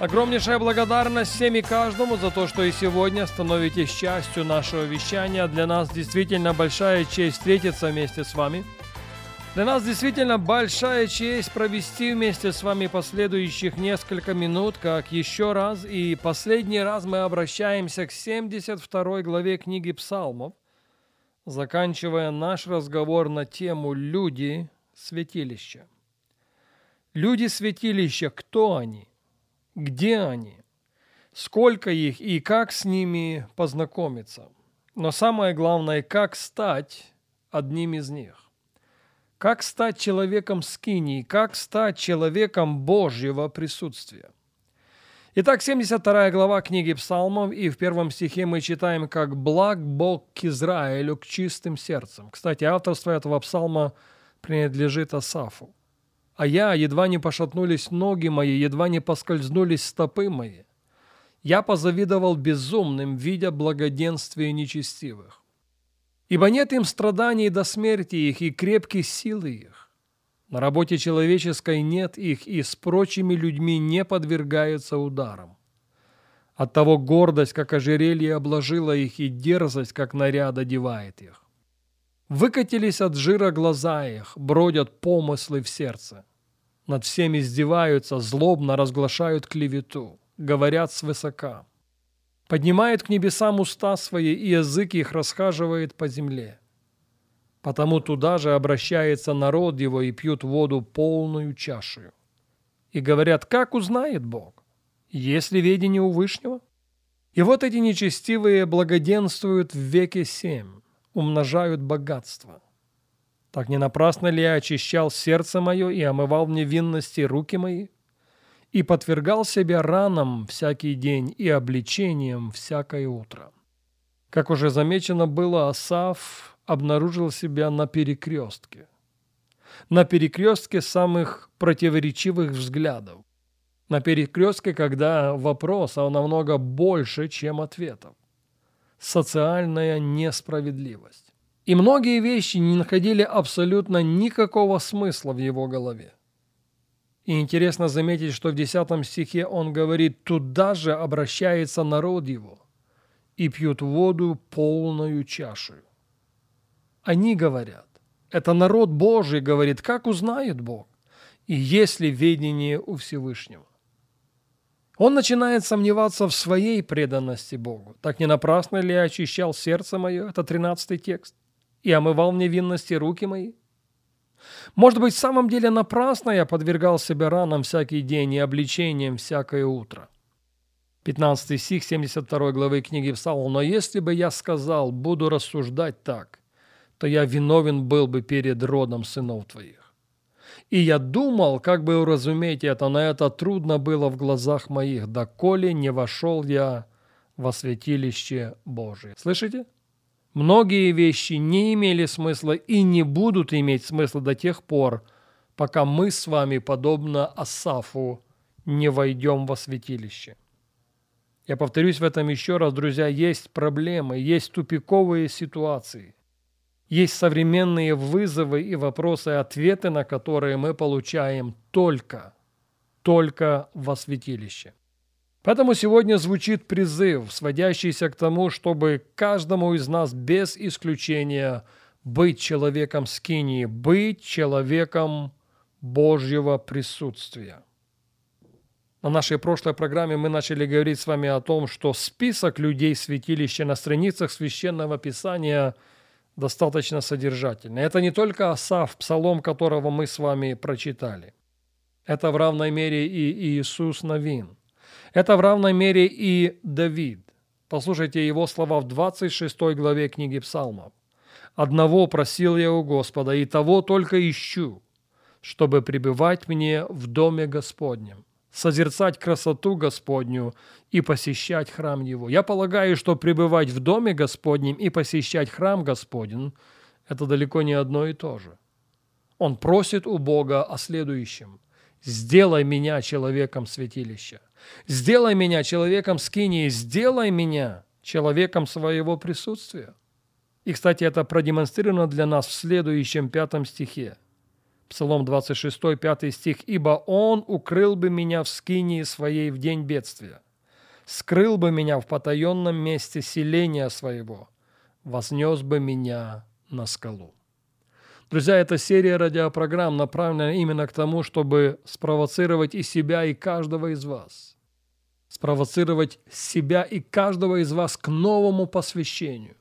Огромнейшая благодарность всем и каждому за то, что и сегодня становитесь частью нашего вещания. Для нас действительно большая честь встретиться вместе с вами. Для нас действительно большая честь провести вместе с вами последующих несколько минут, как еще раз и последний раз мы обращаемся к 72 главе книги Псалмов заканчивая наш разговор на тему «Люди святилища». Люди святилища, кто они? Где они? Сколько их и как с ними познакомиться? Но самое главное, как стать одним из них? Как стать человеком скинии? Как стать человеком Божьего присутствия? Итак, 72 глава книги Псалмов, и в первом стихе мы читаем, как «благ Бог к Израилю, к чистым сердцем». Кстати, авторство этого псалма принадлежит Асафу. «А я, едва не пошатнулись ноги мои, едва не поскользнулись стопы мои. Я позавидовал безумным, видя благоденствие нечестивых. Ибо нет им страданий до смерти их и крепкие силы их. На работе человеческой нет их, и с прочими людьми не подвергаются ударам. Оттого гордость, как ожерелье, обложила их, и дерзость, как наряд, одевает их. Выкатились от жира глаза их, бродят помыслы в сердце. Над всеми издеваются, злобно разглашают клевету, говорят свысока. Поднимает к небесам уста свои, и язык их расхаживает по земле. Потому туда же обращается народ его и пьют воду полную чашею. И говорят, как узнает Бог? Есть ли ведение у Вышнего? И вот эти нечестивые благоденствуют в веке семь, умножают богатство. Так не напрасно ли я очищал сердце мое и омывал в невинности руки мои? И подвергал себя ранам всякий день и обличением всякое утро. Как уже замечено было, Асав обнаружил себя на перекрестке. На перекрестке самых противоречивых взглядов. На перекрестке, когда вопрос а намного больше, чем ответов. Социальная несправедливость. И многие вещи не находили абсолютно никакого смысла в его голове. И интересно заметить, что в 10 стихе он говорит «туда же обращается народ его, и пьют воду полную чашу». Они говорят. Это народ Божий говорит, как узнает Бог? И есть ли ведение у Всевышнего? Он начинает сомневаться в своей преданности Богу. Так не напрасно ли я очищал сердце мое? Это 13 текст. И омывал в невинности руки мои? Может быть, в самом деле напрасно я подвергал себя ранам всякий день и обличением всякое утро. 15 стих 72 главы книги Псалма. «Но если бы я сказал, буду рассуждать так, то я виновен был бы перед родом сынов твоих. И я думал, как бы уразуметь это, но это трудно было в глазах моих, доколе не вошел я во святилище Божие. Слышите? Многие вещи не имели смысла и не будут иметь смысла до тех пор, пока мы с вами, подобно Асафу, не войдем во святилище. Я повторюсь в этом еще раз, друзья, есть проблемы, есть тупиковые ситуации. Есть современные вызовы и вопросы, ответы на которые мы получаем только, только во святилище. Поэтому сегодня звучит призыв, сводящийся к тому, чтобы каждому из нас без исключения быть человеком скинии, быть человеком Божьего присутствия. На нашей прошлой программе мы начали говорить с вами о том, что список людей святилища на страницах Священного Писания – достаточно содержательный. Это не только Асав, псалом которого мы с вами прочитали. Это в равной мере и Иисус Новин. Это в равной мере и Давид. Послушайте его слова в 26 главе книги Псалмов. «Одного просил я у Господа, и того только ищу, чтобы пребывать мне в доме Господнем созерцать красоту Господню и посещать храм Его. Я полагаю, что пребывать в доме Господнем и посещать храм Господень – это далеко не одно и то же. Он просит у Бога о следующем. «Сделай меня человеком святилища, сделай меня человеком скинии, сделай меня человеком своего присутствия». И, кстати, это продемонстрировано для нас в следующем пятом стихе – Псалом 26, 5 стих. «Ибо Он укрыл бы меня в скинии своей в день бедствия, скрыл бы меня в потаенном месте селения своего, вознес бы меня на скалу». Друзья, эта серия радиопрограмм направлена именно к тому, чтобы спровоцировать и себя, и каждого из вас. Спровоцировать себя и каждого из вас к новому посвящению,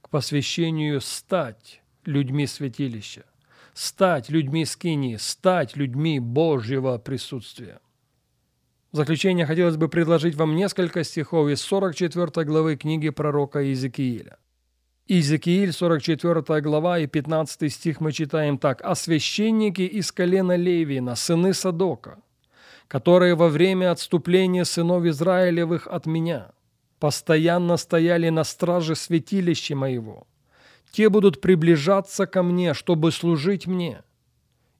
к посвящению стать людьми святилища – стать людьми скинии, стать людьми Божьего присутствия. В заключение хотелось бы предложить вам несколько стихов из 44 главы книги пророка Иезекииля. Иезекииль, 44 глава и 15 стих мы читаем так. «А священники из колена Левина, сыны Садока, которые во время отступления сынов Израилевых от меня постоянно стояли на страже святилища моего, те будут приближаться ко мне, чтобы служить мне,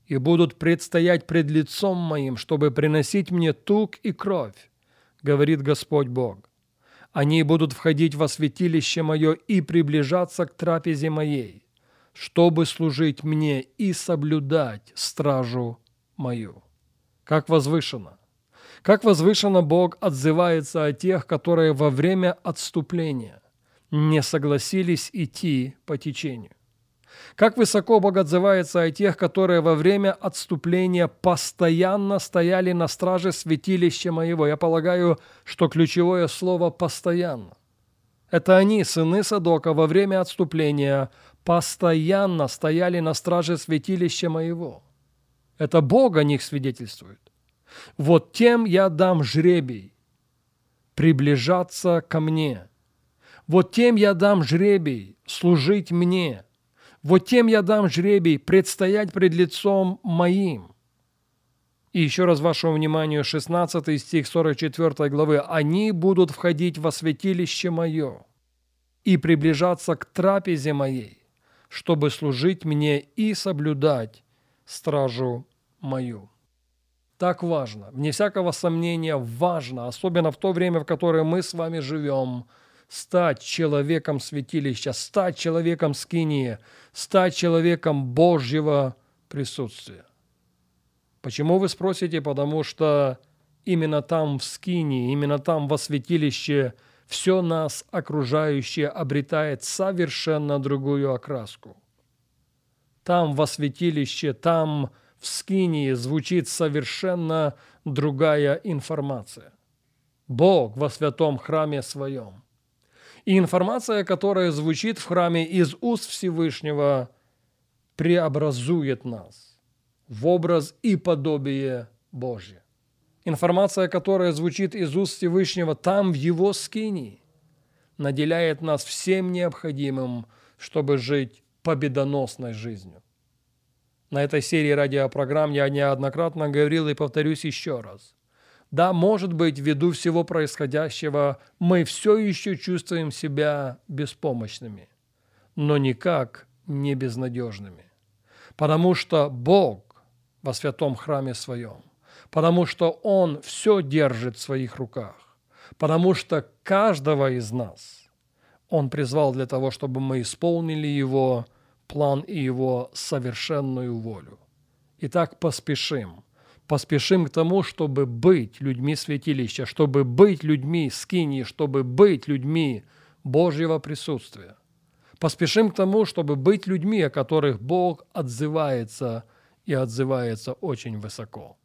и будут предстоять пред лицом моим, чтобы приносить мне тук и кровь, говорит Господь Бог. Они будут входить во святилище мое и приближаться к трапезе моей, чтобы служить мне и соблюдать стражу мою. Как возвышенно! Как возвышенно Бог отзывается о тех, которые во время отступления не согласились идти по течению. Как высоко Бог отзывается о тех, которые во время отступления постоянно стояли на страже святилища моего. Я полагаю, что ключевое слово «постоянно». Это они, сыны Садока, во время отступления постоянно стояли на страже святилища моего. Это Бог о них свидетельствует. Вот тем я дам жребий приближаться ко мне – вот тем я дам жребий служить мне. Вот тем я дам жребий предстоять пред лицом моим. И еще раз вашему вниманию 16 стих 44 главы. «Они будут входить во святилище мое и приближаться к трапезе моей, чтобы служить мне и соблюдать стражу мою». Так важно, вне всякого сомнения важно, особенно в то время, в которое мы с вами живем – стать человеком святилища, стать человеком скинии, стать человеком Божьего присутствия. Почему вы спросите? Потому что именно там в скинии, именно там во святилище все нас окружающее обретает совершенно другую окраску. Там во святилище, там в скинии звучит совершенно другая информация. Бог во святом храме своем – и информация, которая звучит в храме из уст Всевышнего, преобразует нас в образ и подобие Божье. Информация, которая звучит из уст Всевышнего там, в Его скинии, наделяет нас всем необходимым, чтобы жить победоносной жизнью. На этой серии радиопрограмм я неоднократно говорил и повторюсь еще раз. Да, может быть, ввиду всего происходящего мы все еще чувствуем себя беспомощными, но никак не безнадежными. Потому что Бог во святом храме своем, потому что Он все держит в своих руках, потому что каждого из нас Он призвал для того, чтобы мы исполнили Его план и Его совершенную волю. Итак, поспешим – поспешим к тому, чтобы быть людьми святилища, чтобы быть людьми скинии, чтобы быть людьми Божьего присутствия. Поспешим к тому, чтобы быть людьми, о которых Бог отзывается и отзывается очень высоко.